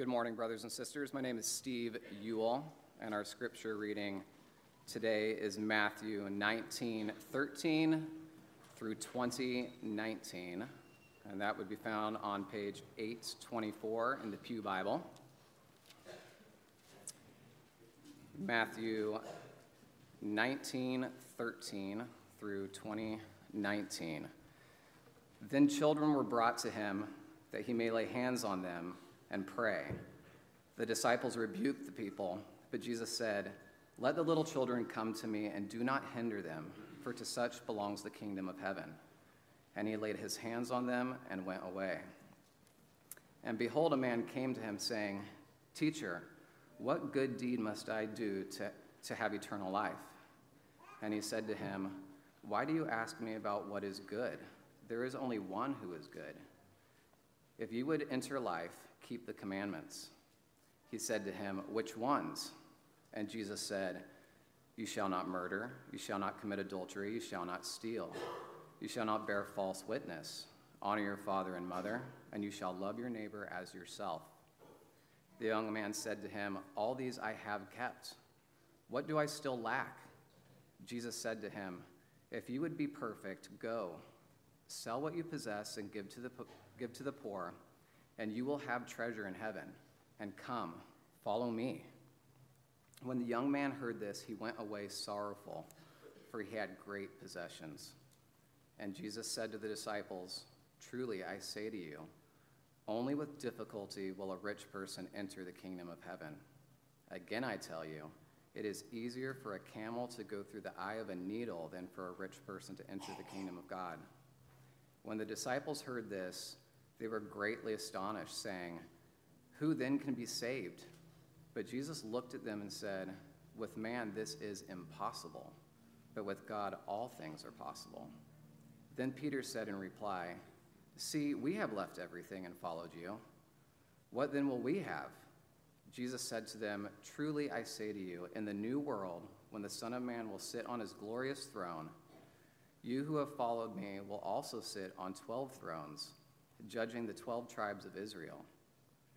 Good morning, brothers and sisters. My name is Steve Ewell, and our scripture reading today is Matthew 19 13 through 20 19. And that would be found on page 824 in the Pew Bible. Matthew 19 13 through 20 19. Then children were brought to him that he may lay hands on them and pray. The disciples rebuked the people, but Jesus said, Let the little children come to me and do not hinder them, for to such belongs the kingdom of heaven. And he laid his hands on them and went away. And behold, a man came to him, saying, Teacher, what good deed must I do to, to have eternal life? And he said to him, Why do you ask me about what is good? There is only one who is good. If you would enter life, keep the commandments. He said to him, Which ones? And Jesus said, You shall not murder, you shall not commit adultery, you shall not steal, you shall not bear false witness, honor your father and mother, and you shall love your neighbor as yourself. The young man said to him, All these I have kept. What do I still lack? Jesus said to him, If you would be perfect, go, sell what you possess and give to the give to the poor, and you will have treasure in heaven. And come, follow me. When the young man heard this, he went away sorrowful, for he had great possessions. And Jesus said to the disciples, Truly I say to you, only with difficulty will a rich person enter the kingdom of heaven. Again, I tell you, it is easier for a camel to go through the eye of a needle than for a rich person to enter the kingdom of God. When the disciples heard this, they were greatly astonished, saying, Who then can be saved? But Jesus looked at them and said, With man this is impossible, but with God all things are possible. Then Peter said in reply, See, we have left everything and followed you. What then will we have? Jesus said to them, Truly I say to you, in the new world, when the Son of Man will sit on his glorious throne, you who have followed me will also sit on twelve thrones judging the 12 tribes of Israel.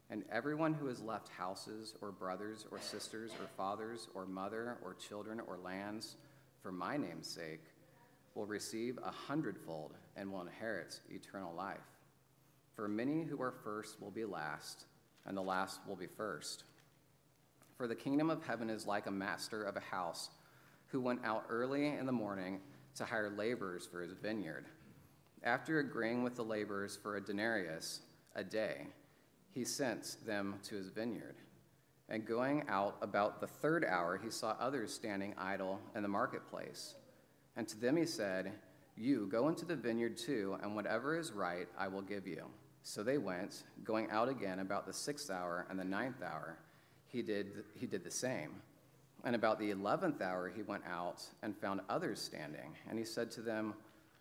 And everyone who has left houses, or brothers, or sisters, or fathers, or mother, or children, or lands for my name's sake will receive a hundredfold and will inherit eternal life. For many who are first will be last, and the last will be first. For the kingdom of heaven is like a master of a house who went out early in the morning to hire laborers for his vineyard. After agreeing with the laborers for a denarius a day, he sent them to his vineyard. And going out about the third hour, he saw others standing idle in the marketplace. And to them he said, You go into the vineyard too, and whatever is right I will give you. So they went, going out again about the sixth hour and the ninth hour. He did, he did the same. And about the eleventh hour he went out and found others standing. And he said to them,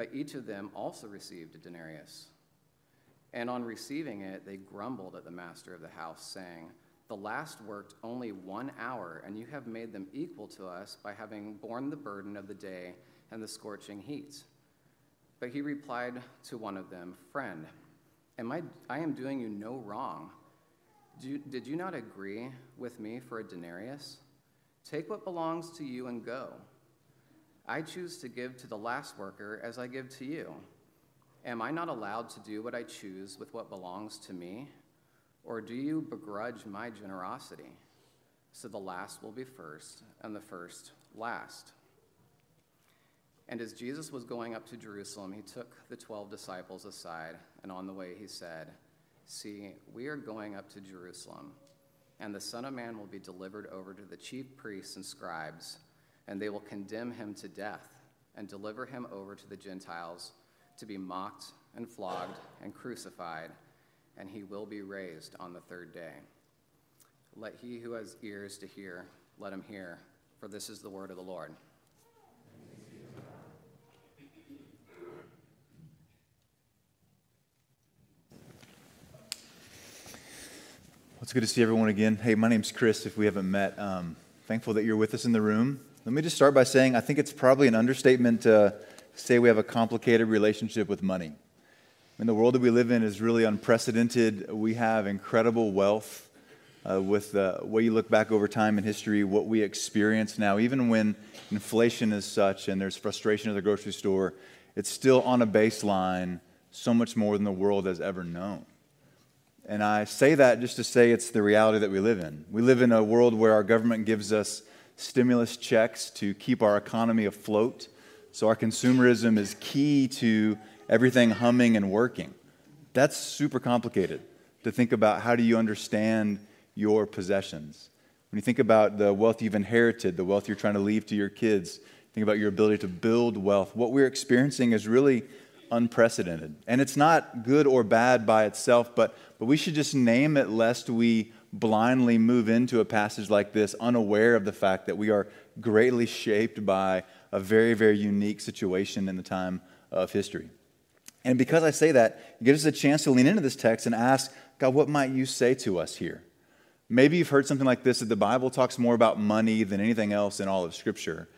but each of them also received a denarius. And on receiving it, they grumbled at the master of the house, saying, The last worked only one hour, and you have made them equal to us by having borne the burden of the day and the scorching heat. But he replied to one of them, Friend, am I, I am doing you no wrong. You, did you not agree with me for a denarius? Take what belongs to you and go. I choose to give to the last worker as I give to you. Am I not allowed to do what I choose with what belongs to me? Or do you begrudge my generosity? So the last will be first, and the first last. And as Jesus was going up to Jerusalem, he took the twelve disciples aside, and on the way he said, See, we are going up to Jerusalem, and the Son of Man will be delivered over to the chief priests and scribes and they will condemn him to death and deliver him over to the Gentiles to be mocked and flogged and crucified, and he will be raised on the third day. Let he who has ears to hear, let him hear, for this is the word of the Lord. Well, it's good to see everyone again. Hey, my name's Chris, if we haven't met. Um, thankful that you're with us in the room. Let me just start by saying I think it's probably an understatement to say we have a complicated relationship with money. I mean, the world that we live in is really unprecedented. We have incredible wealth uh, with the way you look back over time in history, what we experience now, even when inflation is such and there's frustration at the grocery store, it's still on a baseline so much more than the world has ever known. And I say that just to say it's the reality that we live in. We live in a world where our government gives us stimulus checks to keep our economy afloat. So our consumerism is key to everything humming and working. That's super complicated to think about how do you understand your possessions. When you think about the wealth you've inherited, the wealth you're trying to leave to your kids, think about your ability to build wealth. What we're experiencing is really unprecedented. And it's not good or bad by itself, but, but we should just name it lest we blindly move into a passage like this unaware of the fact that we are greatly shaped by a very, very unique situation in the time of history. And because I say that, it gives us a chance to lean into this text and ask, God, what might you say to us here? Maybe you've heard something like this that the Bible talks more about money than anything else in all of Scripture.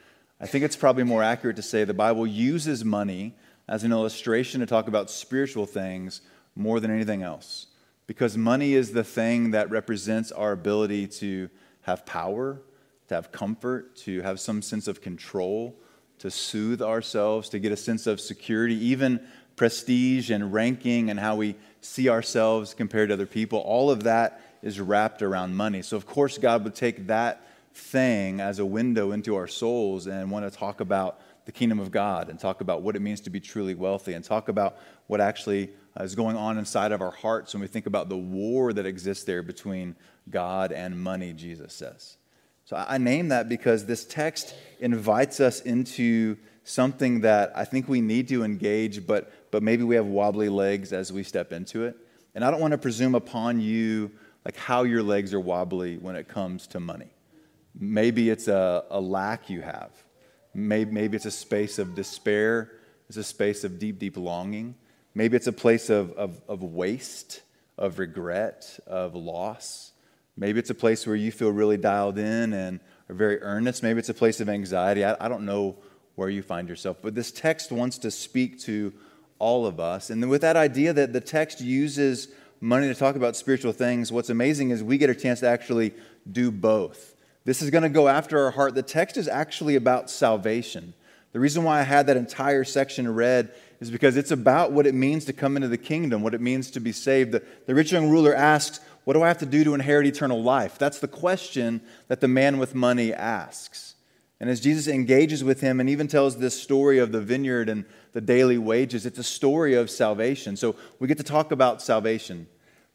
I think it's probably more accurate to say the Bible uses money as an illustration to talk about spiritual things more than anything else. Because money is the thing that represents our ability to have power, to have comfort, to have some sense of control, to soothe ourselves, to get a sense of security, even prestige and ranking and how we see ourselves compared to other people. All of that is wrapped around money. So, of course, God would take that thing as a window into our souls and want to talk about the kingdom of God and talk about what it means to be truly wealthy and talk about what actually Uh, is going on inside of our hearts when we think about the war that exists there between God and money, Jesus says. So I name that because this text invites us into something that I think we need to engage, but, but maybe we have wobbly legs as we step into it. And I don't want to presume upon you like how your legs are wobbly when it comes to money. Maybe it's a, a lack you have. Maybe, maybe it's a space of despair. It's a space of deep, deep longing. Maybe it's a place of, of, of waste, of regret, of loss. Maybe it's a place where you feel really dialed in and are very earnest. Maybe it's a place of anxiety. I, I don't know where you find yourself. But this text wants to speak to all of us. And with that idea that the text uses money to talk about spiritual things, what's amazing is we get a chance to actually do both. This is going to go after our heart. The text is actually about salvation. The reason why I had that entire section read is because it's about what it means to come into the kingdom, what it means to be saved. The, the rich young ruler asks, What do I have to do to inherit eternal life? That's the question that the man with money asks. And as Jesus engages with him and even tells this story of the vineyard and the daily wages, it's a story of salvation. So we get to talk about salvation.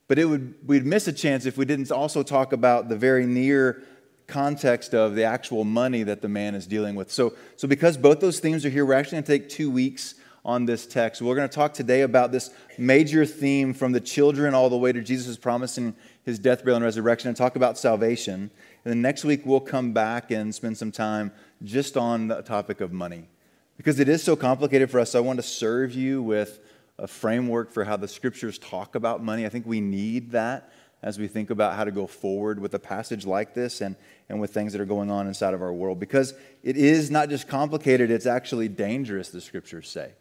But it would, we'd miss a chance if we didn't also talk about the very near context of the actual money that the man is dealing with. So, so because both those themes are here, we're actually going to take two weeks on this text. We're going to talk today about this major theme from the children all the way to Jesus' promise promising his death, burial, and resurrection and talk about salvation. And then next week, we'll come back and spend some time just on the topic of money. Because it is so complicated for us, I want to serve you with a framework for how the scriptures talk about money. I think we need that as we think about how to go forward with a passage like this and, and with things that are going on inside of our world. Because it is not just complicated, it's actually dangerous, the scriptures say.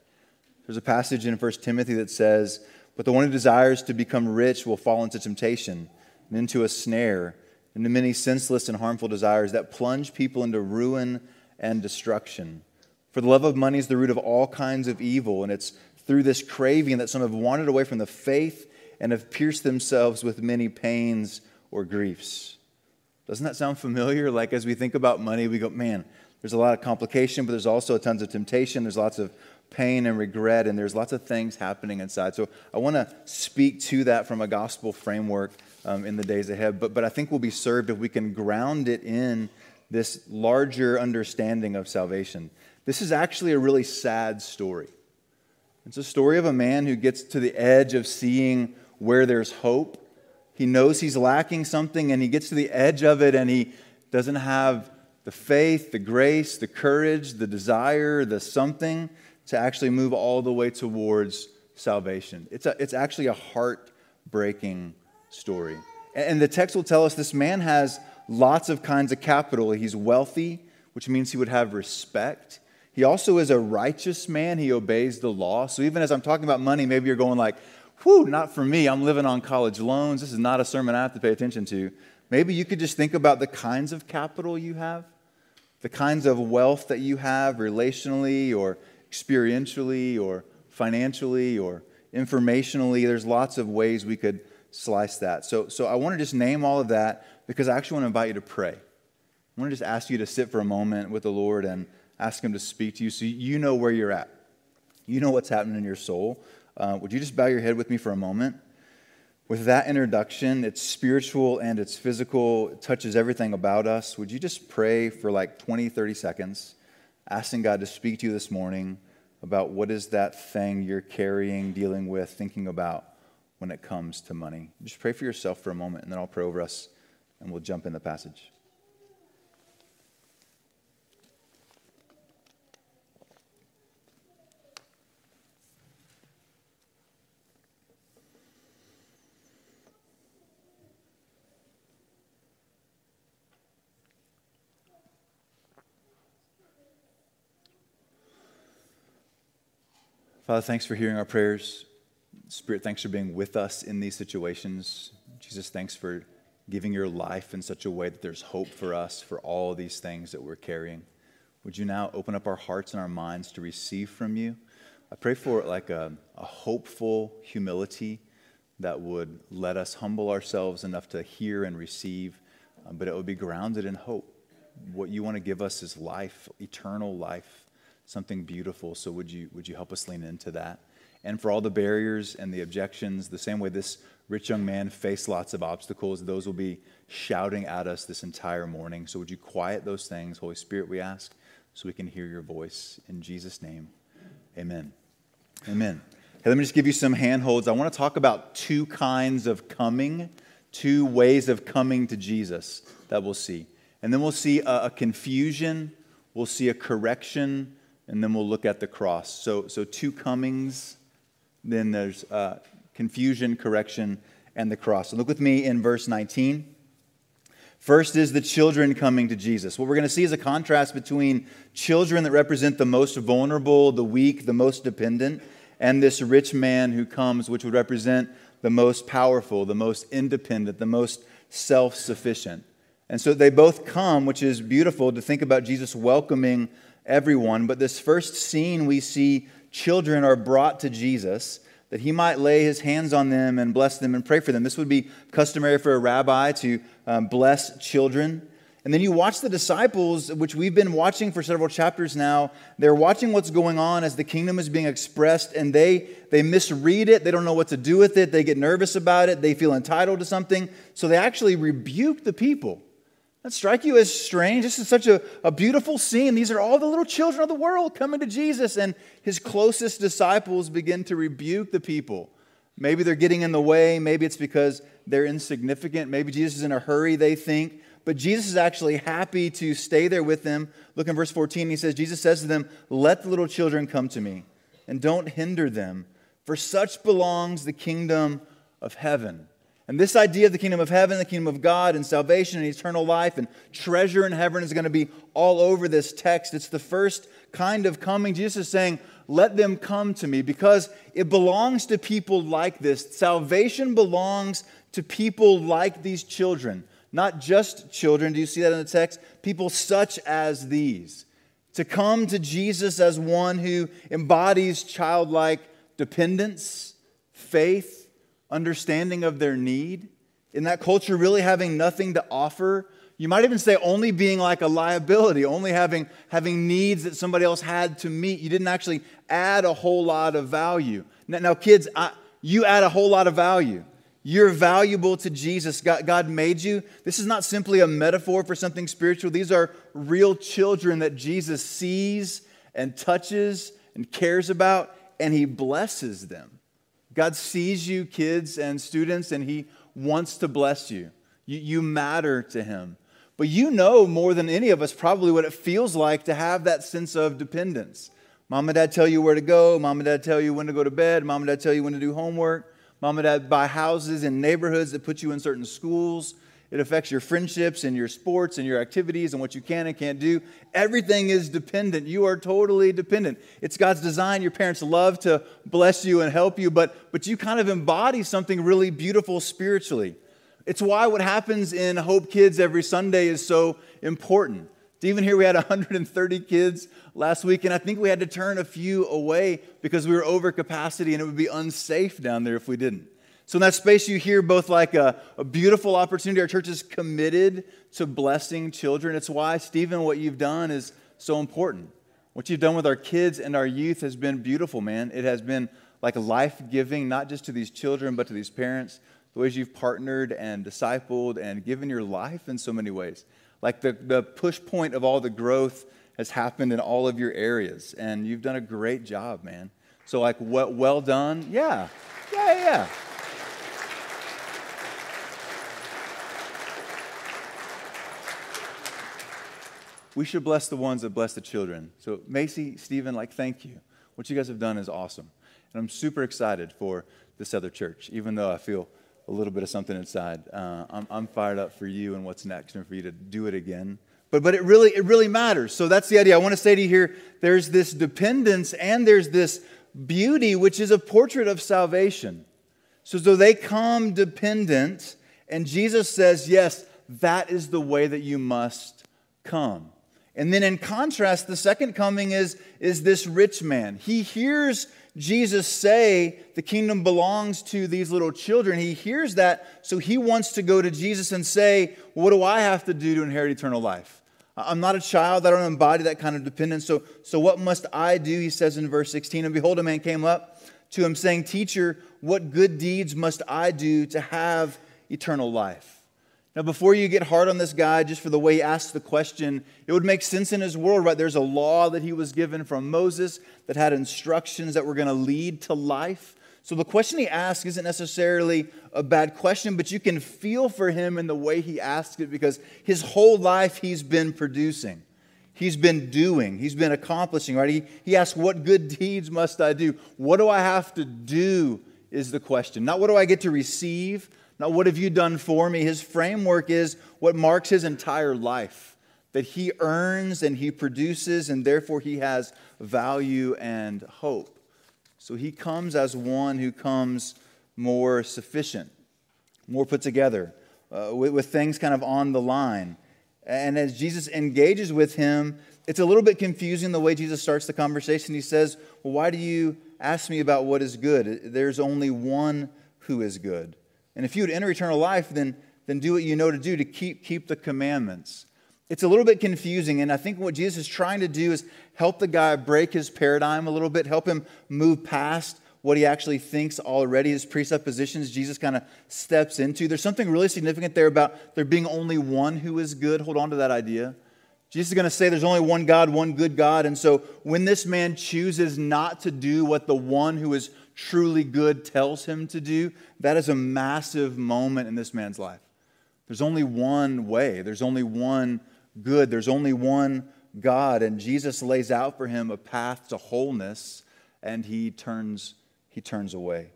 There's a passage in 1 Timothy that says, But the one who desires to become rich will fall into temptation and into a snare, into many senseless and harmful desires that plunge people into ruin and destruction. For the love of money is the root of all kinds of evil, and it's through this craving that some have wandered away from the faith and have pierced themselves with many pains or griefs. Doesn't that sound familiar? Like as we think about money, we go, man, there's a lot of complication, but there's also tons of temptation. There's lots of pain and regret, and there's lots of things happening inside. So I want to speak to that from a gospel framework um, in the days ahead. But, but I think we'll be served if we can ground it in this larger understanding of salvation. This is actually a really sad story. It's a story of a man who gets to the edge of seeing where there's hope. he knows he's lacking something and he gets to the edge of it and he doesn't have the faith, the grace, the courage, the desire, the something to actually move all the way towards salvation. It's, a, it's actually a heartbreaking story. And the text will tell us this man has lots of kinds of capital. He's wealthy, which means he would have respect. He also is a righteous man. He obeys the law. So even as I'm talking about money, maybe you're going like, whew, not for me. I'm living on college loans. This is not a sermon I have to pay attention to. Maybe you could just think about the kinds of capital you have, the kinds of wealth that you have relationally or experientially or financially or informationally. There's lots of ways we could slice that. So, so I want to just name all of that because I actually want to invite you to pray. I want to just ask you to sit for a moment with the Lord and ask Him to speak to you so you know where you're at. You know what's happening in your soul. Uh, would you just bow your head with me for a moment? With that introduction, it's spiritual and it's physical, it touches everything about us. Would you just pray for like 20, 30 seconds, asking God to speak to you this morning about what is that thing you're carrying, dealing with, thinking about? when it comes to money. Just pray for yourself for a moment, and then I'll pray over us, and we'll jump in the passage. Father, thanks for hearing our prayers. Spirit, thanks for being with us in these situations. Jesus, thanks for giving your life in such a way that there's hope for us for all these things that we're carrying. Would you now open up our hearts and our minds to receive from you? I pray for like a, a hopeful humility that would let us humble ourselves enough to hear and receive, um, but it would be grounded in hope. What you want to give us is life, eternal life, something beautiful. So would you, would you help us lean into that? and for all the barriers and the objections, the same way this rich young man faced lots of obstacles, those will be shouting at us this entire morning. So would you quiet those things, Holy Spirit, we ask, so we can hear your voice. In Jesus' name, amen. Amen. Hey, let me just give you some handholds. I want to talk about two kinds of coming, two ways of coming to Jesus that we'll see. And then we'll see a, a confusion, we'll see a correction, and then we'll look at the cross. So, so two comings then there's uh, confusion, correction, and the cross. So look with me in verse 19. First is the children coming to Jesus. What we're going to see is a contrast between children that represent the most vulnerable, the weak, the most dependent, and this rich man who comes, which would represent the most powerful, the most independent, the most self sufficient. And so they both come, which is beautiful to think about Jesus welcoming everyone. But this first scene we see children are brought to Jesus that he might lay his hands on them and bless them and pray for them. This would be customary for a rabbi to um, bless children. And then you watch the disciples, which we've been watching for several chapters now. They're watching what's going on as the kingdom is being expressed, and they, they misread it. They don't know what to do with it. They get nervous about it. They feel entitled to something. So they actually rebuke the people. That strike you as strange? This is such a, a beautiful scene. These are all the little children of the world coming to Jesus, and his closest disciples begin to rebuke the people. Maybe they're getting in the way. Maybe it's because they're insignificant. Maybe Jesus is in a hurry, they think. But Jesus is actually happy to stay there with them. Look in verse 14. He says, Jesus says to them, Let the little children come to me, and don't hinder them, for such belongs the kingdom of heaven. And this idea of the kingdom of heaven, the kingdom of God, and salvation and eternal life and treasure in heaven is going to be all over this text. It's the first kind of coming. Jesus is saying, Let them come to me because it belongs to people like this. Salvation belongs to people like these children, not just children. Do you see that in the text? People such as these. To come to Jesus as one who embodies childlike dependence, faith, understanding of their need, in that culture really having nothing to offer. You might even say only being like a liability, only having, having needs that somebody else had to meet. You didn't actually add a whole lot of value. Now, now kids, I, you add a whole lot of value. You're valuable to Jesus. God, God made you. This is not simply a metaphor for something spiritual. These are real children that Jesus sees and touches and cares about, and he blesses them. God sees you, kids and students, and He wants to bless you. You, you matter to him. But you know more than any of us probably what it feels like to have that sense of dependence. Mom and dad tell you where to go. Mom and dad tell you when to go to bed. Mom and dad tell you when to do homework. Mom and dad buy houses in neighborhoods that put you in certain schools. It affects your friendships and your sports and your activities and what you can and can't do. Everything is dependent. You are totally dependent. It's God's design. Your parents love to bless you and help you, but, but you kind of embody something really beautiful spiritually. It's why what happens in Hope Kids every Sunday is so important. Even here, we had 130 kids last week, and I think we had to turn a few away because we were over capacity and it would be unsafe down there if we didn't. So, in that space, you hear both like a, a, beautiful opportunity. Our church is committed to blessing children. It's why, Stephen, what you've done is so important. What you've done with our kids and our youth has been beautiful, man. It has been like life giving, not just to these children, but to these parents. The ways you've partnered and discipled and given your life in so many ways. Like the, the push point of all the growth has happened in all of your areas, and you've done a great job, man. So, like, well, well done. Yeah, yeah, yeah. We should bless the ones that bless the children. So, Macy, Stephen, like, thank you. What you guys have done is awesome. And I'm super excited for this other church, even though I feel a little bit of something inside. Uh, I'm, I'm fired up for you and what's next and for you to do it again. But, but it, really, it really matters. So, that's the idea. I want to say to you here there's this dependence and there's this beauty, which is a portrait of salvation. So, so they come dependent, and Jesus says, yes, that is the way that you must come. And then in contrast, the second coming is, is this rich man. He hears Jesus say the kingdom belongs to these little children. He hears that, so he wants to go to Jesus and say, What do I have to do to inherit eternal life? I'm not a child. I don't embody that kind of dependence. So, so what must I do? He says in verse 16. And behold, a man came up to him saying, Teacher, what good deeds must I do to have eternal life? Now, before you get hard on this guy just for the way he asks the question, it would make sense in his world, right? There's a law that he was given from Moses that had instructions that were going to lead to life. So the question he asks isn't necessarily a bad question, but you can feel for him in the way he asks it because his whole life he's been producing. He's been doing, he's been accomplishing, right? He, he asks, What good deeds must I do? What do I have to do? Is the question. Not what do I get to receive, now, what have you done for me? His framework is what marks his entire life that he earns and he produces, and therefore he has value and hope. So he comes as one who comes more sufficient, more put together, uh, with, with things kind of on the line. And as Jesus engages with him, it's a little bit confusing the way Jesus starts the conversation. He says, Well, why do you ask me about what is good? There's only one who is good. And if you would enter eternal life, then, then do what you know to do to keep, keep the commandments. It's a little bit confusing, and I think what Jesus is trying to do is help the guy break his paradigm a little bit, help him move past what he actually thinks already, his presuppositions, Jesus kind of steps into. There's something really significant there about there being only one who is good. Hold on to that idea. Jesus is going to say there's only one God, one good God. And so when this man chooses not to do what the one who is truly good tells him to do, that is a massive moment in this man's life. There's only one way, there's only one good, there's only one God, and Jesus lays out for him a path to wholeness, and he turns, he turns away.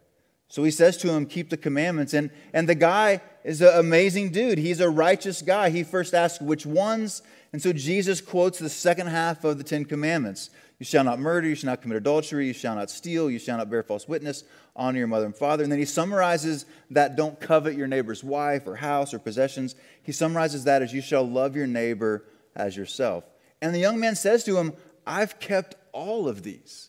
So he says to him, Keep the commandments. And, and the guy is an amazing dude. He's a righteous guy. He first asks, Which ones? And so Jesus quotes the second half of the Ten Commandments you shall not murder, you shall not commit adultery, you shall not steal, you shall not bear false witness, honor your mother and father. And then he summarizes that don't covet your neighbor's wife or house or possessions. He summarizes that as you shall love your neighbor as yourself. And the young man says to him, I've kept all of these.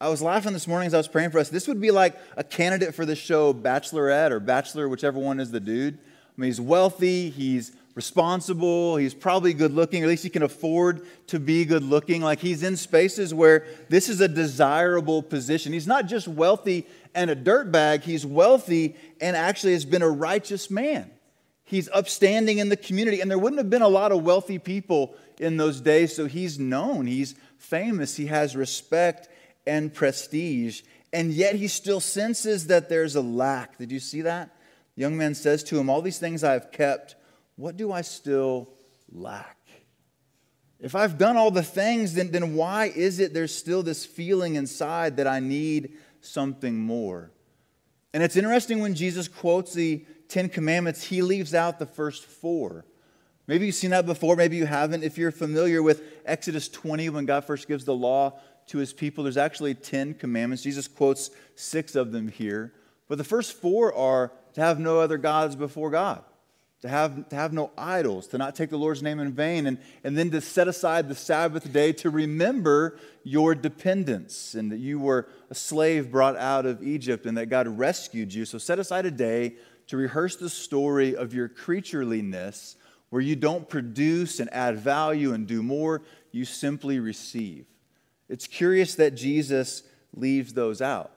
I was laughing this morning as I was praying for us. This would be like a candidate for the show Bachelorette or Bachelor, whichever one is the dude. I mean, he's wealthy, he's responsible, he's probably good looking, at least he can afford to be good looking. Like he's in spaces where this is a desirable position. He's not just wealthy and a dirtbag, he's wealthy and actually has been a righteous man. He's upstanding in the community, and there wouldn't have been a lot of wealthy people in those days, so he's known, he's famous, he has respect and prestige, and yet he still senses that there's a lack. Did you see that? The young man says to him, All these things I have kept, what do I still lack? If I've done all the things, then, then why is it there's still this feeling inside that I need something more? And it's interesting when Jesus quotes the Ten Commandments, he leaves out the first four. Maybe you've seen that before, maybe you haven't. If you're familiar with Exodus 20, when God first gives the law to his people, there's actually 10 commandments. Jesus quotes six of them here. But the first four are to have no other gods before God, to have, to have no idols, to not take the Lord's name in vain, and, and then to set aside the Sabbath day to remember your dependence and that you were a slave brought out of Egypt and that God rescued you. So set aside a day to rehearse the story of your creatureliness where you don't produce and add value and do more, you simply receive. It's curious that Jesus leaves those out.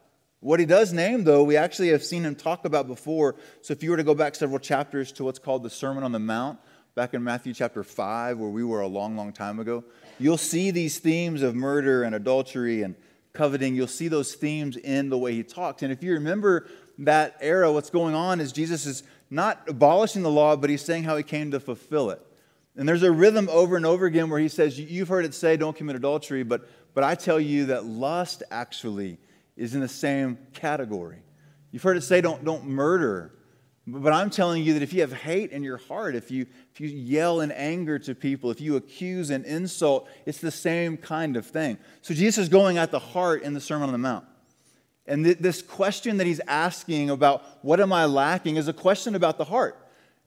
What he does name, though, we actually have seen him talk about before. So if you were to go back several chapters to what's called the Sermon on the Mount, back in Matthew chapter 5, where we were a long, long time ago, you'll see these themes of murder and adultery and coveting. You'll see those themes in the way he talks. And if you remember that era, what's going on is Jesus is not abolishing the law, but he's saying how he came to fulfill it. And there's a rhythm over and over again where he says, You've heard it say, don't commit adultery, but, but I tell you that lust actually is in the same category. You've heard it say, don't, don't murder. But I'm telling you that if you have hate in your heart, if you, if you yell in anger to people, if you accuse and insult, it's the same kind of thing. So Jesus is going at the heart in the Sermon on the Mount. And th- this question that he's asking about what am I lacking is a question about the heart.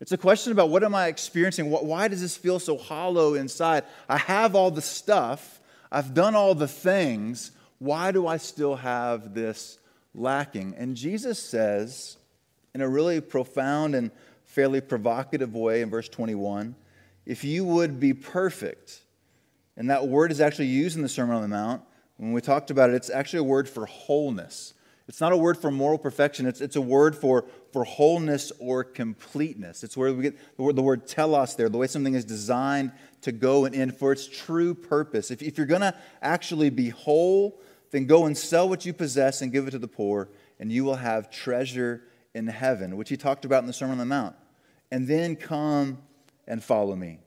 It's a question about what am I experiencing? Why does this feel so hollow inside? I have all the stuff, I've done all the things. Why do I still have this lacking? And Jesus says, in a really profound and fairly provocative way in verse 21, if you would be perfect, and that word is actually used in the Sermon on the Mount, when we talked about it, it's actually a word for wholeness. It's not a word for moral perfection, it's, it's a word for, for wholeness or completeness. It's where we get the word, the word telos there, the way something is designed to go and end for its true purpose. If, if you're going to actually be whole, then go and sell what you possess and give it to the poor, and you will have treasure in heaven, which he talked about in the Sermon on the Mount. And then come and follow me.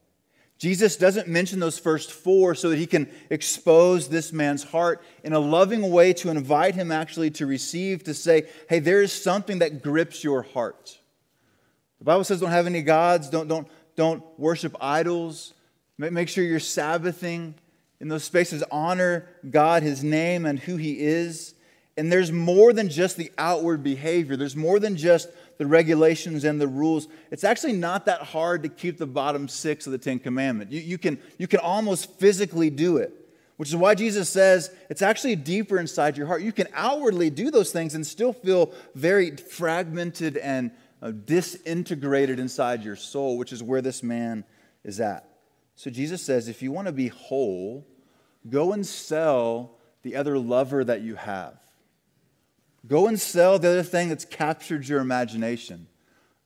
Jesus doesn't mention those first four so that he can expose this man's heart in a loving way to invite him actually to receive, to say, hey, there is something that grips your heart. The Bible says don't have any gods, don't, don't, don't worship idols, make sure you're Sabbathing in those spaces, honor God, his name, and who he is. And there's more than just the outward behavior, there's more than just the regulations and the rules, it's actually not that hard to keep the bottom six of the Ten Commandments. You, you, can, you can almost physically do it, which is why Jesus says it's actually deeper inside your heart. You can outwardly do those things and still feel very fragmented and uh, disintegrated inside your soul, which is where this man is at. So Jesus says if you want to be whole, go and sell the other lover that you have. Go and sell the other thing that's captured your imagination.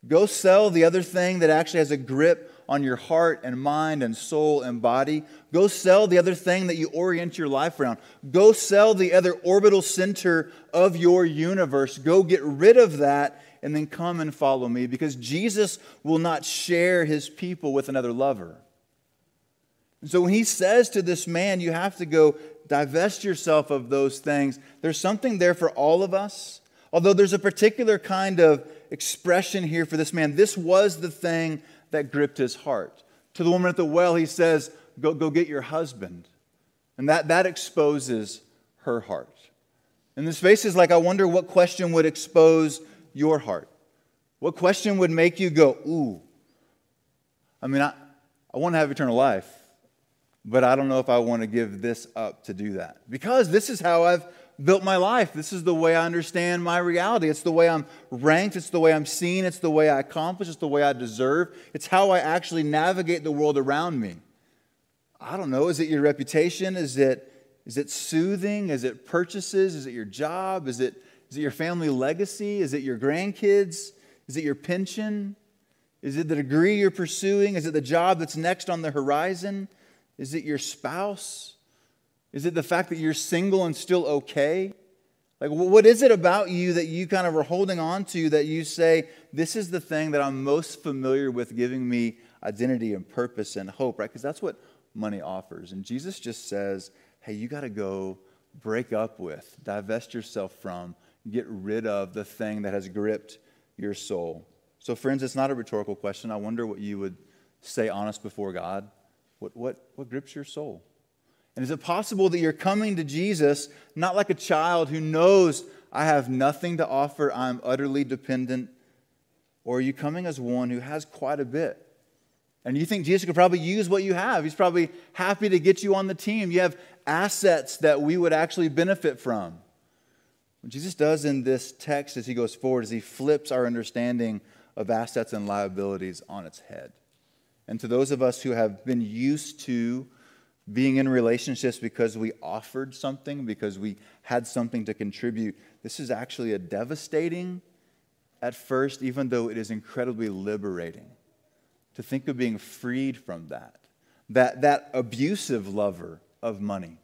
Go sell the other thing that actually has a grip on your heart and mind and soul and body. Go sell the other thing that you orient your life around. Go sell the other orbital center of your universe. Go get rid of that and then come and follow me because Jesus will not share his people with another lover. And so when he says to this man, you have to go divest yourself of those things, there's something there for all of us. Although there's a particular kind of expression here for this man. This was the thing that gripped his heart. To the woman at the well, he says, Go, go get your husband. And that, that exposes her heart. And the space is like, I wonder what question would expose your heart? What question would make you go, Ooh, I mean, I, I want to have eternal life but I don't know if I want to give this up to do that. Because this is how I've built my life. This is the way I understand my reality. It's the way I'm ranked. It's the way I'm seen. It's the way I accomplish. It's the way I deserve. It's how I actually navigate the world around me. I don't know. Is it your reputation? Is it, is it soothing? Is it purchases? Is it your job? Is it, is it your family legacy? Is it your grandkids? Is it your pension? Is it the degree you're pursuing? Is it the job that's next on the horizon? Is it your spouse? Is it the fact that you're single and still okay? Like, what is it about you that you kind of are holding on to that you say, this is the thing that I'm most familiar with giving me identity and purpose and hope, right? Because that's what money offers. And Jesus just says, hey, you got to go break up with, divest yourself from, get rid of the thing that has gripped your soul. So, friends, it's not a rhetorical question. I wonder what you would say honest before God. What, what, what grips your soul? And is it possible that you're coming to Jesus not like a child who knows I have nothing to offer, I'm utterly dependent? Or are you coming as one who has quite a bit? And you think Jesus could probably use what you have. He's probably happy to get you on the team. You have assets that we would actually benefit from. What Jesus does in this text as he goes forward is he flips our understanding of assets and liabilities on its head. And to those of us who have been used to being in relationships because we offered something, because we had something to contribute, this is actually a devastating at first, even though it is incredibly liberating to think of being freed from that. That, that abusive lover of money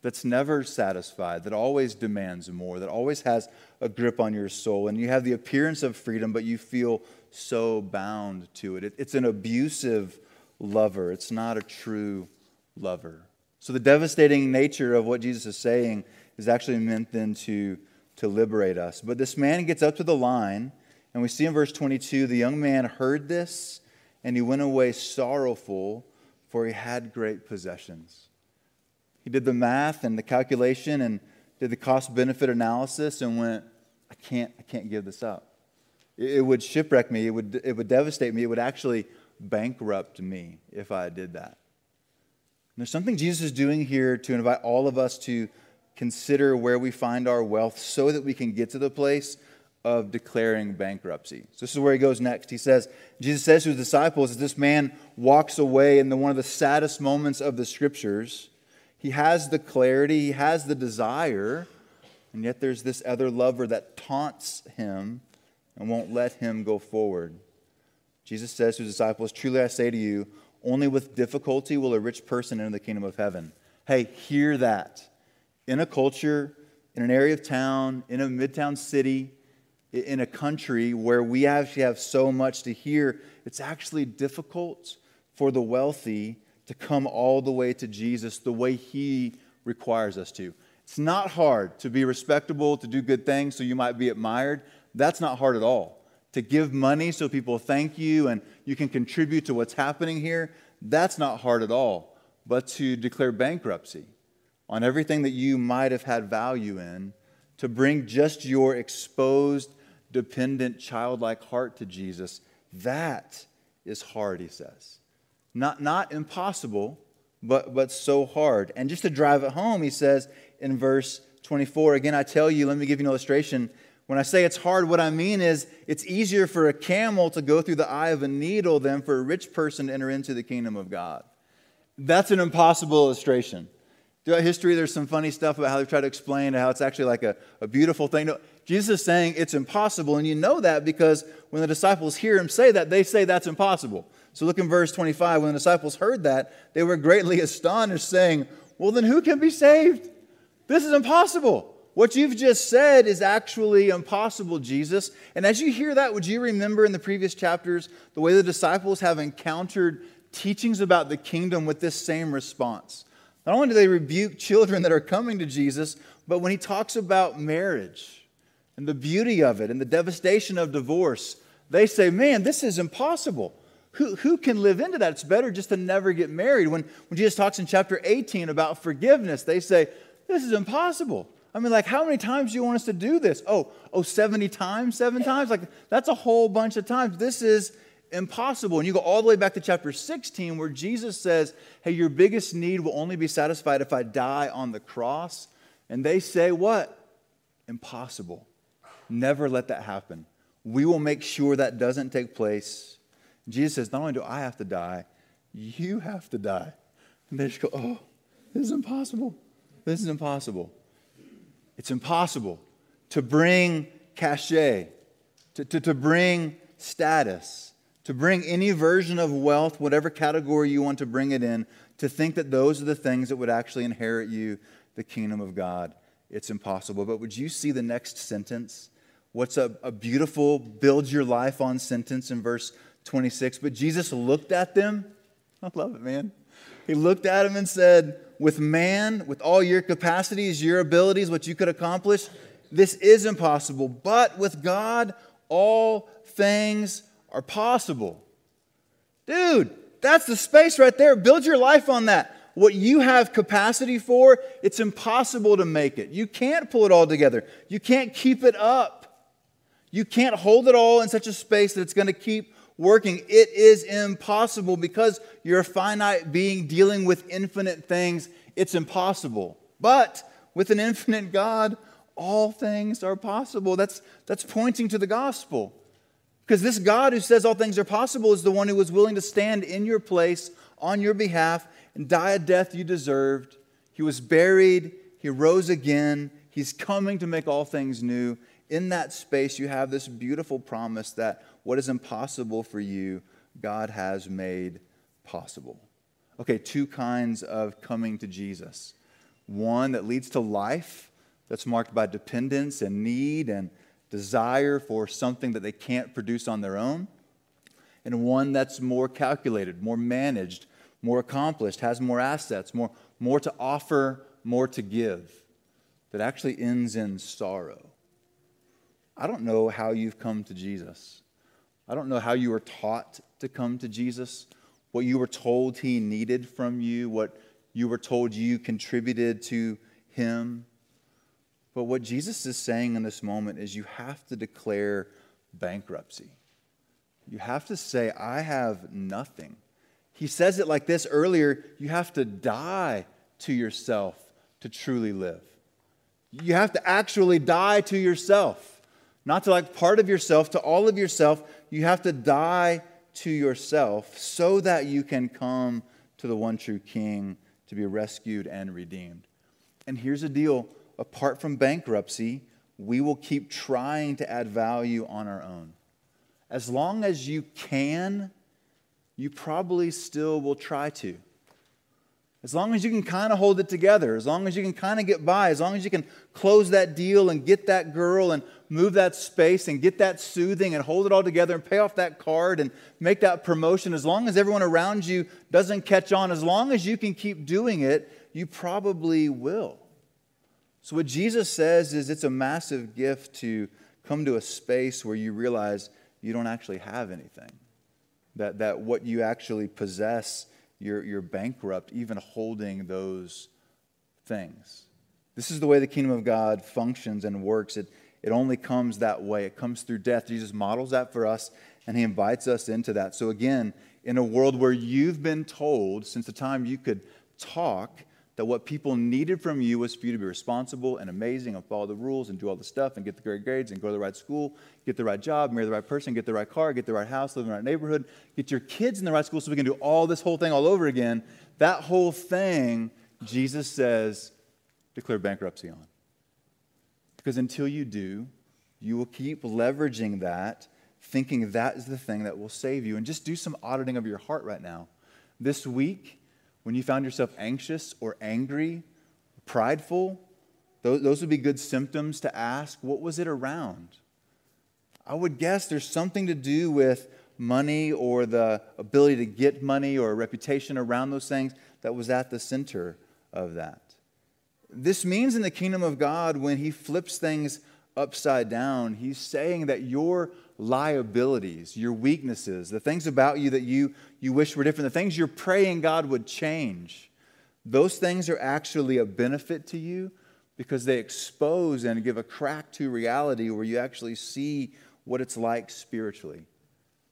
that's never satisfied, that always demands more, that always has a grip on your soul. And you have the appearance of freedom, but you feel so bound to it. it it's an abusive lover, it's not a true lover. So, the devastating nature of what Jesus is saying is actually meant then to, to liberate us. But this man gets up to the line, and we see in verse 22 the young man heard this, and he went away sorrowful, for he had great possessions. He did the math and the calculation and did the cost benefit analysis and went, I can't, I can't give this up. It, would shipwreck me, it would, it would devastate me, it would actually bankrupt me if I did that. And there's something Jesus is doing here to invite all of us to consider where we find our wealth so that we can get to the place of declaring bankruptcy. So this is where he goes next. He says, Jesus says to his disciples, as this man walks away in the, one of the saddest moments of the scriptures, he has the clarity, he has the desire, and yet there's this other lover that taunts him and won't let him go forward. Jesus says to his disciples, Truly I say to you, only with difficulty will a rich person enter the kingdom of heaven. Hey, hear that. In a culture, in an area of town, in a midtown city, in a country where we actually have so much to hear, it's actually difficult for the wealthy to come all the way to Jesus the way He requires us to. It's not hard to be respectable, to do good things so you might be admired. That's not hard at all. To give money so people thank you and you can contribute to what's happening here, that's not hard at all. But to declare bankruptcy on everything that you might have had value in, to bring just your exposed dependent, childlike heart to Jesus, that is hard, he says. Not, not impossible, but, but so hard. And just to drive it home, he says in verse 24, again, I tell you, let me give you an illustration. When I say it's hard, what I mean is it's easier for a camel to go through the eye of a needle than for a rich person to enter into the kingdom of God. That's an impossible illustration. Throughout history, there's some funny stuff about how they've tried to explain how it's actually like a, a beautiful thing. No, Jesus is saying it's impossible, and you know that because when the disciples hear him say that, they say that's impossible. So look in verse 25. When the disciples heard that, they were greatly astonished, saying, Well, then who can be saved? This is impossible. What you've just said is actually impossible, Jesus. And as you hear that, would you remember in the previous chapters the way the disciples have encountered teachings about the kingdom with this same response? Not only do they rebuke children that are coming to Jesus, but when he talks about marriage, and the beauty of it and the devastation of divorce, they say, man, this is impossible. Who, who can live into that? It's better just to never get married. When, when Jesus talks in chapter 18 about forgiveness, they say, this is impossible. I mean, like, how many times do you want us to do this? Oh, oh, 70 times, seven times? Like, that's a whole bunch of times. This is impossible. And you go all the way back to chapter 16, where Jesus says, Hey, your biggest need will only be satisfied if I die on the cross. And they say, What? Impossible. Never let that happen. We will make sure that doesn't take place. Jesus says, Not only do I have to die, you have to die. And they just go, Oh, this is impossible. This is impossible. It's impossible to bring cachet, to, to, to bring status, to bring any version of wealth, whatever category you want to bring it in, to think that those are the things that would actually inherit you the kingdom of God. It's impossible. But would you see the next sentence? What's a, a beautiful build your life on sentence in verse 26. But Jesus looked at them. I love it, man. He looked at him and said, With man, with all your capacities, your abilities, what you could accomplish, this is impossible. But with God, all things are possible. Dude, that's the space right there. Build your life on that. What you have capacity for, it's impossible to make it. You can't pull it all together. You can't keep it up. You can't hold it all in such a space that it's going to keep working. It is impossible because you're a finite being dealing with infinite things. It's impossible. But with an infinite God, all things are possible. That's, that's pointing to the gospel. Because this God who says all things are possible is the one who was willing to stand in your place on your behalf and die a death you deserved. He was buried, he rose again, he's coming to make all things new. In that space, you have this beautiful promise that what is impossible for you, God has made possible. Okay, two kinds of coming to Jesus one that leads to life, that's marked by dependence and need and desire for something that they can't produce on their own, and one that's more calculated, more managed, more accomplished, has more assets, more, more to offer, more to give, that actually ends in sorrow. I don't know how you've come to Jesus. I don't know how you were taught to come to Jesus, what you were told he needed from you, what you were told you contributed to him. But what Jesus is saying in this moment is you have to declare bankruptcy. You have to say, I have nothing. He says it like this earlier you have to die to yourself to truly live. You have to actually die to yourself not to like part of yourself, to all of yourself. You have to die to yourself so that you can come to the one true King to be rescued and redeemed. And here's the deal apart from bankruptcy, we will keep trying to add value on our own. As long as you can, you probably still will try to. As long as you can kind of hold it together, as long as you can kind of get by, as long as you can close that deal and get that girl and move that space and get that soothing and hold it all together and pay off that card and make that promotion, as long as everyone around you doesn't catch on, as long as you can keep doing it, you probably will. So, what Jesus says is it's a massive gift to come to a space where you realize you don't actually have anything, that, that what you actually possess you're, you're bankrupt even holding those things. This is the way the kingdom of God functions and works. It, it only comes that way. It comes through death. Jesus models that for us, and he invites us into that. So, again, in a world where you've been told since the time you could talk that what people needed from you was for you to be responsible and amazing and follow the rules and do all the stuff and get the great grades and go to the right school, get the right job, marry the right person, get the right car, get the right house, live in the right neighborhood, get your kids in the right school so we can do all this whole thing all over again. That whole thing, Jesus says, declare bankruptcy on. Because until you do, you will keep leveraging that, thinking that is the thing that will save you. And just do some auditing of your heart right now. This week, when you found yourself anxious or angry, prideful, those, those would be good symptoms to ask what was it around? I would guess there's something to do with money or the ability to get money or a reputation around those things that was at the center of that. This means in the kingdom of God, when He flips things upside down, He's saying that your liabilities, your weaknesses, the things about you that you, you wish were different, the things you're praying God would change, those things are actually a benefit to you because they expose and give a crack to reality where you actually see what it's like spiritually.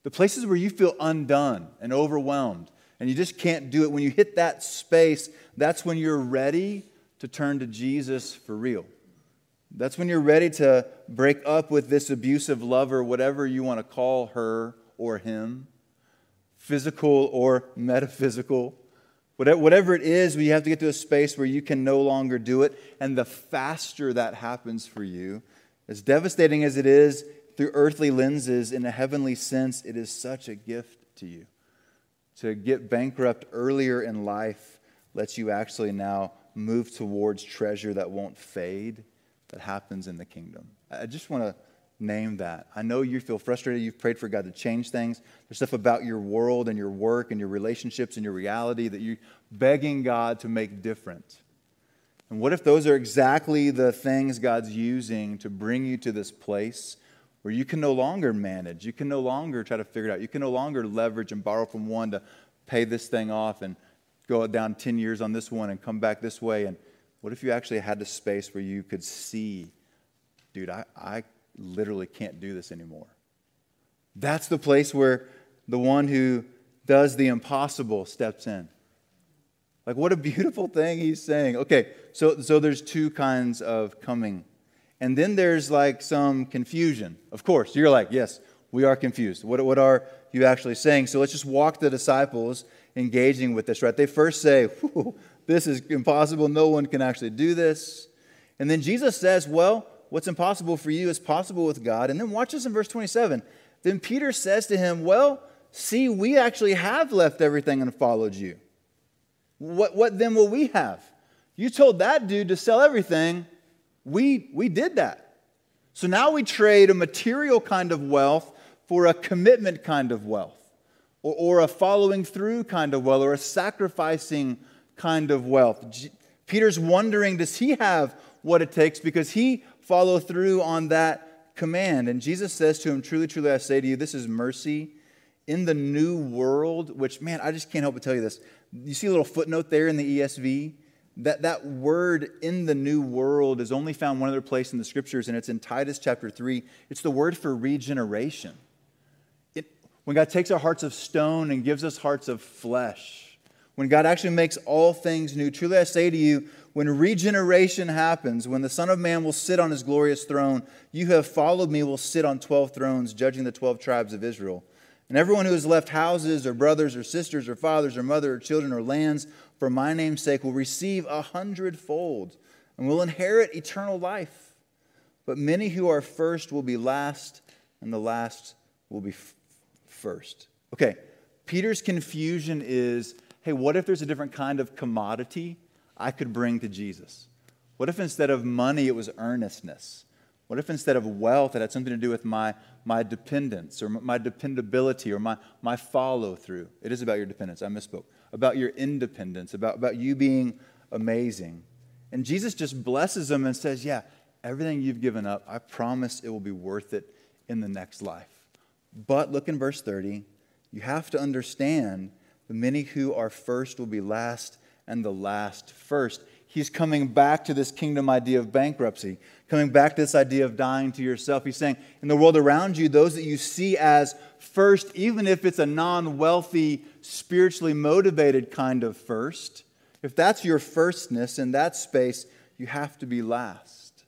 The places where you feel undone and overwhelmed and you just can't do it, when you hit that space, that's when you're ready to turn to Jesus for real. That's when you're ready to break up with this abusive lover, whatever you want to call her or him, physical or metaphysical. Whatever it is, you have to get to a space where you can no longer do it. And the faster that happens for you, as devastating as it is through earthly lenses, in a heavenly sense, it is such a gift to you. To get bankrupt earlier in life lets you actually now move towards treasure that won't fade that happens in the kingdom. I just want to name that. I know you feel frustrated. You've prayed for God to change things. There's stuff about your world and your work and your relationships and your reality that you're begging God to make different. And what if those are exactly the things God's using to bring you to this place where you can no longer manage? You can no longer try to figure it out. You can no longer leverage and borrow from one to pay this thing off and go down 10 years on this one and come back this way. And what if you actually had the space where you could see, dude, I, I literally can't do this anymore? That's the place where the one who does the impossible steps in. Like, what a beautiful thing he's saying. Okay, so, so there's two kinds of coming. And then there's like some confusion. Of course, you're like, yes, we are confused. What, what are you actually saying? So let's just walk the disciples engaging with this, right? They first say, this is impossible. No one can actually do this. And then Jesus says, well, what's impossible for you is possible with God. And then watch this in verse 27. Then Peter says to him, well, see, we actually have left everything and followed you. What, what then will we have? You told that dude to sell everything. We, we did that. So now we trade a material kind of wealth for a commitment kind of wealth, or, or a following through kind of wealth, or a sacrificing kind of wealth. Peter's wondering does he have what it takes because he followed through on that command. And Jesus says to him, Truly, truly, I say to you, this is mercy in the new world, which, man, I just can't help but tell you this. You see a little footnote there in the ESV? That, that word in the new world is only found one other place in the scriptures, and it's in Titus chapter 3. It's the word for regeneration. It, when God takes our hearts of stone and gives us hearts of flesh, when God actually makes all things new, truly I say to you, when regeneration happens, when the Son of Man will sit on his glorious throne, you have followed me will sit on 12 thrones, judging the 12 tribes of Israel. And everyone who has left houses or brothers or sisters or fathers or mother or children or lands for my name's sake will receive a hundredfold and will inherit eternal life. But many who are first will be last, and the last will be f- first. Okay, Peter's confusion is hey, what if there's a different kind of commodity I could bring to Jesus? What if instead of money it was earnestness? What if instead of wealth it had something to do with my, my dependence or my dependability or my, my follow through? It is about your dependence. I misspoke. About your independence, about, about you being amazing. And Jesus just blesses them and says, Yeah, everything you've given up, I promise it will be worth it in the next life. But look in verse 30. You have to understand the many who are first will be last, and the last first he's coming back to this kingdom idea of bankruptcy, coming back to this idea of dying to yourself. He's saying, in the world around you, those that you see as first, even if it's a non wealthy, spiritually motivated kind of first, if that's your firstness in that space, you have to be last.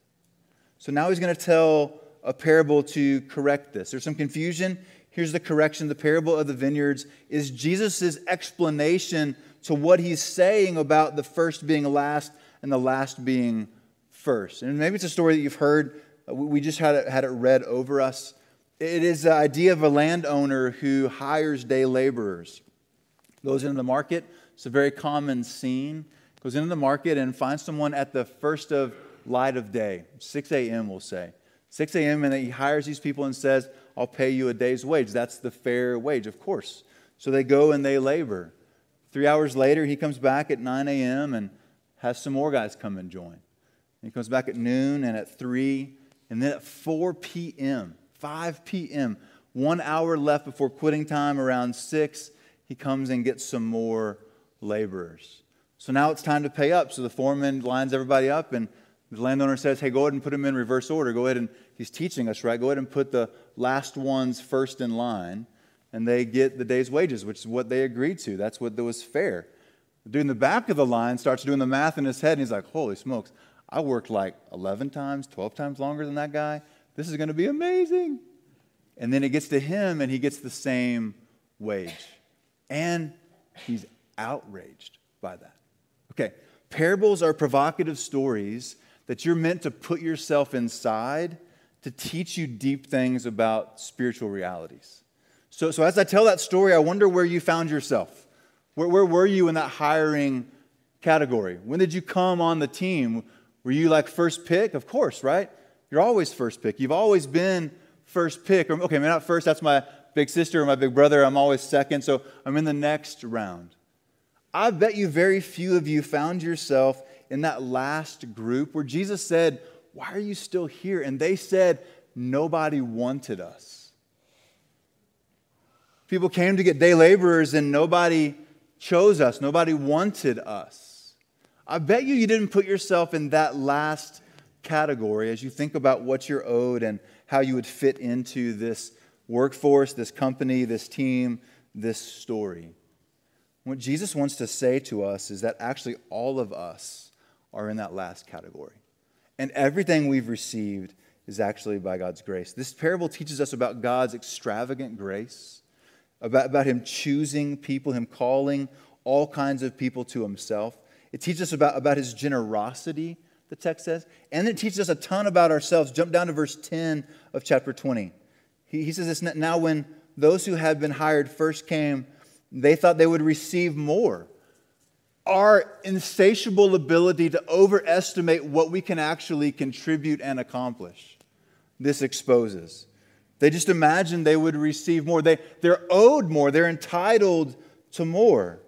So now he's going to tell a parable to correct this. There's some confusion. Here's the correction. The parable of the vineyards is Jesus' explanation to what he's saying about the first being last and the last being first. And maybe it's a story that you've heard. We just had it, had it read over us. It is the idea of a landowner who hires day laborers. Goes into the market. It's a very common scene. Goes into the market and finds someone at the first of light of day, 6 a.m., we'll say. 6 a.m., and he hires these people and says, I'll pay you a day's wage. That's the fair wage, of course. So they go and they labor. Three hours later, he comes back at 9 a.m. and has some more guys come and join. He comes back at noon and at 3, and then at 4 p.m., 5 p.m., one hour left before quitting time around 6, he comes and gets some more laborers. So now it's time to pay up. So the foreman lines everybody up, and the landowner says, Hey, go ahead and put them in reverse order. Go ahead and, he's teaching us, right? Go ahead and put the last ones first in line and they get the day's wages, which is what they agreed to. That's what was fair. The dude in the back of the line starts doing the math in his head, and he's like, Holy smokes, I worked like 11 times, 12 times longer than that guy. This is going to be amazing. And then it gets to him, and he gets the same wage. And he's outraged by that. Okay, parables are provocative stories that you're meant to put yourself inside to teach you deep things about spiritual realities. So, so as I tell that story, I wonder where you found yourself. Where, where were you in that hiring category? When did you come on the team? Were you like first pick? Of course, right? You're always first pick. You've always been first pick. Okay, maybe not first, that's my big sister or my big brother. I'm always second, so I'm in the next round. I bet you very few of you found yourself in that last group where Jesus said, Why are you still here? And they said, Nobody wanted us. People came to get day laborers and nobody chose us, nobody wanted us. I bet you you didn't put yourself in that last category as you think about what you're owed and how you would fit into this workforce, this company, this team, this story. What Jesus wants to say to us is that actually all of us are in that last category. And everything we've received is actually by God's grace. This parable teaches us about God's extravagant grace, about, about Him choosing people, Him calling all kinds of people to Himself. It teaches us about, about His generosity, the text says. And it teaches us a ton about ourselves. Jump down to verse 10 of chapter 20. He, he says this Now, when those who had been hired first came, they thought they would receive more. Our insatiable ability to overestimate what we can actually contribute and accomplish. This exposes. They just imagined they would receive more. They, they're owed more, they're entitled to more.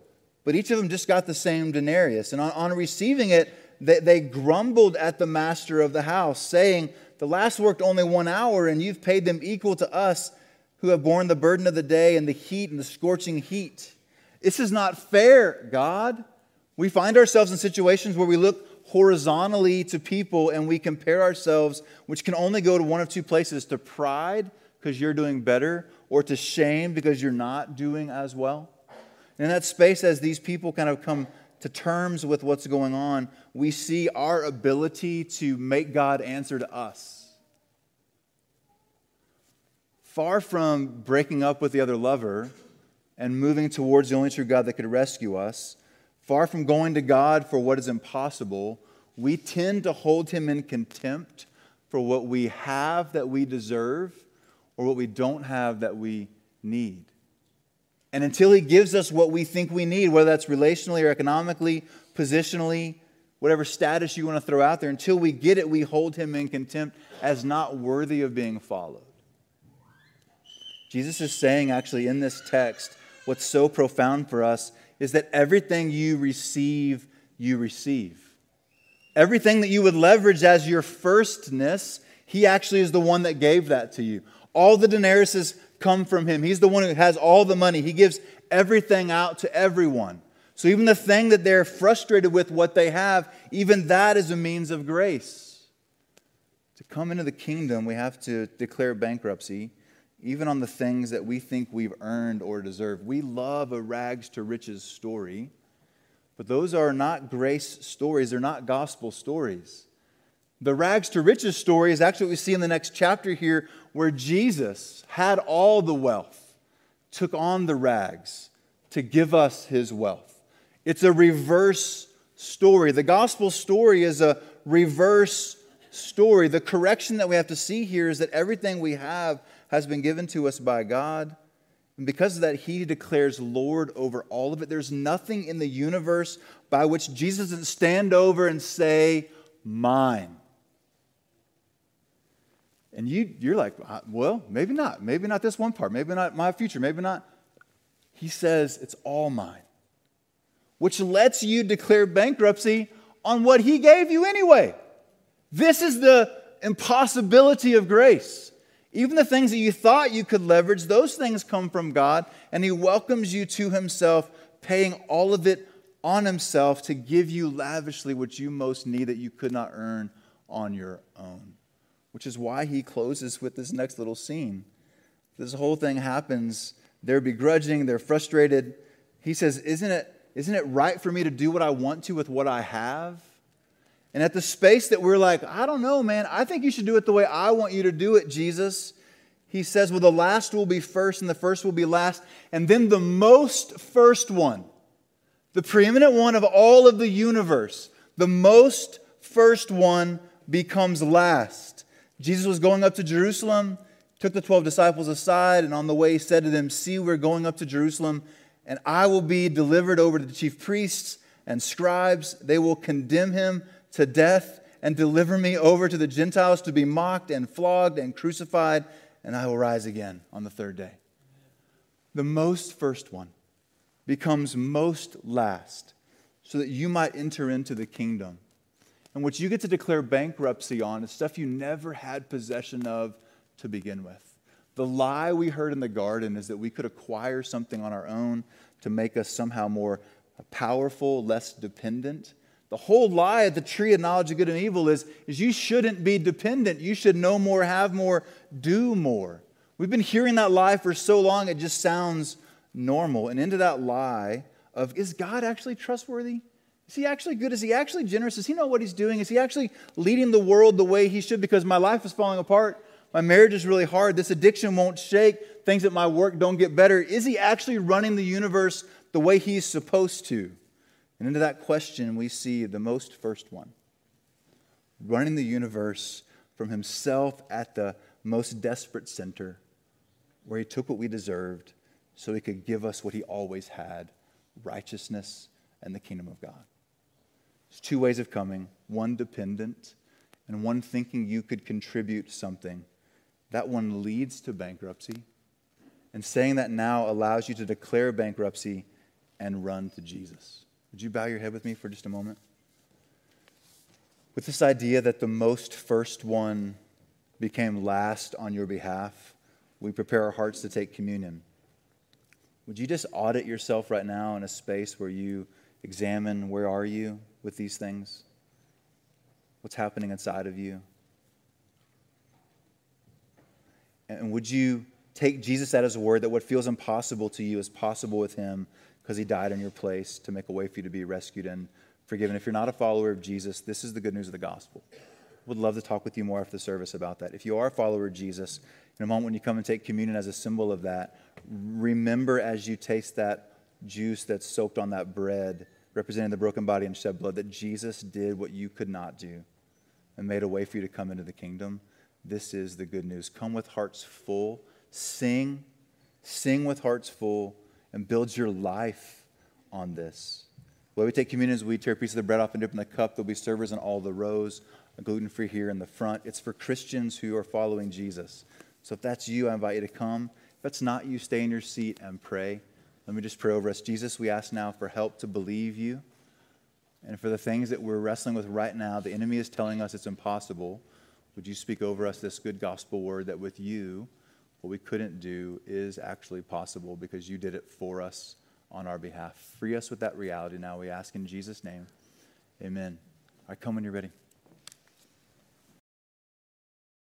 But each of them just got the same denarius. And on, on receiving it, they, they grumbled at the master of the house, saying, The last worked only one hour, and you've paid them equal to us who have borne the burden of the day and the heat and the scorching heat. This is not fair, God. We find ourselves in situations where we look horizontally to people and we compare ourselves, which can only go to one of two places to pride, because you're doing better, or to shame, because you're not doing as well. In that space, as these people kind of come to terms with what's going on, we see our ability to make God answer to us far from breaking up with the other lover and moving towards the only true God that could rescue us, far from going to God for what is impossible, we tend to hold him in contempt for what we have that we deserve or what we don't have that we need. And until he gives us what we think we need, whether that's relationally or economically, positionally, whatever status you want to throw out there, until we get it, we hold him in contempt as not worthy of being followed. Jesus is saying, actually, in this text, what's so profound for us is that everything you receive, you receive. Everything that you would leverage as your firstness, He actually is the one that gave that to you. All the denariuses come from Him. He's the one who has all the money. He gives everything out to everyone. So even the thing that they're frustrated with what they have, even that is a means of grace. To come into the kingdom, we have to declare bankruptcy even on the things that we think we've earned or deserved. We love a rags to riches story, but those are not grace stories, they're not gospel stories. The rags to riches story is actually what we see in the next chapter here, where Jesus had all the wealth, took on the rags to give us his wealth. It's a reverse story. The gospel story is a reverse story. The correction that we have to see here is that everything we have has been given to us by God. And because of that, he declares Lord over all of it. There's nothing in the universe by which Jesus doesn't stand over and say, Mine. And you, you're like, uh, well, maybe not. Maybe not this one part. Maybe not my future. Maybe not. He says, it's all mine, which lets you declare bankruptcy on what he gave you anyway. This is the impossibility of grace. Even the things that you thought you could leverage, those things come from God, and He welcomes you to Himself, paying all of it on Himself to give you lavishly what you most need that you could not earn on your own. Which is why He closes with this next little scene. This whole thing happens. They're begrudging, they're frustrated. He says, Isn't it, isn't it right for me to do what I want to with what I have? And at the space that we're like, I don't know, man, I think you should do it the way I want you to do it, Jesus. He says, Well, the last will be first, and the first will be last, and then the most first one, the preeminent one of all of the universe, the most first one becomes last. Jesus was going up to Jerusalem, took the 12 disciples aside, and on the way he said to them, See, we're going up to Jerusalem, and I will be delivered over to the chief priests and scribes. They will condemn him to death and deliver me over to the Gentiles to be mocked and flogged and crucified, and I will rise again on the third day. The most first one becomes most last so that you might enter into the kingdom. And what you get to declare bankruptcy on is stuff you never had possession of to begin with. The lie we heard in the garden is that we could acquire something on our own to make us somehow more powerful, less dependent. The whole lie of the tree of knowledge of good and evil is, is you shouldn't be dependent. You should know more, have more, do more. We've been hearing that lie for so long, it just sounds normal. And into that lie of, is God actually trustworthy? Is he actually good? Is he actually generous? Does he know what he's doing? Is he actually leading the world the way he should? Because my life is falling apart. My marriage is really hard. This addiction won't shake. Things at my work don't get better. Is he actually running the universe the way he's supposed to? And into that question, we see the most first one running the universe from himself at the most desperate center, where he took what we deserved so he could give us what he always had righteousness and the kingdom of God. There's two ways of coming one dependent, and one thinking you could contribute something that one leads to bankruptcy. And saying that now allows you to declare bankruptcy and run to Jesus. Would you bow your head with me for just a moment? With this idea that the most first one became last on your behalf, we prepare our hearts to take communion. Would you just audit yourself right now in a space where you examine where are you with these things? What's happening inside of you? And would you take Jesus at his word that what feels impossible to you is possible with him because he died in your place to make a way for you to be rescued and forgiven? If you're not a follower of Jesus, this is the good news of the gospel. Would love to talk with you more after the service about that. If you are a follower of Jesus, in a moment when you come and take communion as a symbol of that, remember as you taste that juice that's soaked on that bread, representing the broken body and shed blood, that Jesus did what you could not do and made a way for you to come into the kingdom. This is the good news. Come with hearts full, sing, sing with hearts full, and build your life on this. The way we take communion is we tear a piece of the bread off and dip in the cup. There'll be servers in all the rows, gluten free here in the front. It's for Christians who are following Jesus. So if that's you, I invite you to come. If that's not you, stay in your seat and pray. Let me just pray over us. Jesus, we ask now for help to believe you. And for the things that we're wrestling with right now, the enemy is telling us it's impossible. Would you speak over us this good gospel word that with you, what we couldn't do is actually possible because you did it for us on our behalf? Free us with that reality now, we ask in Jesus' name. Amen. Right, come when you're ready.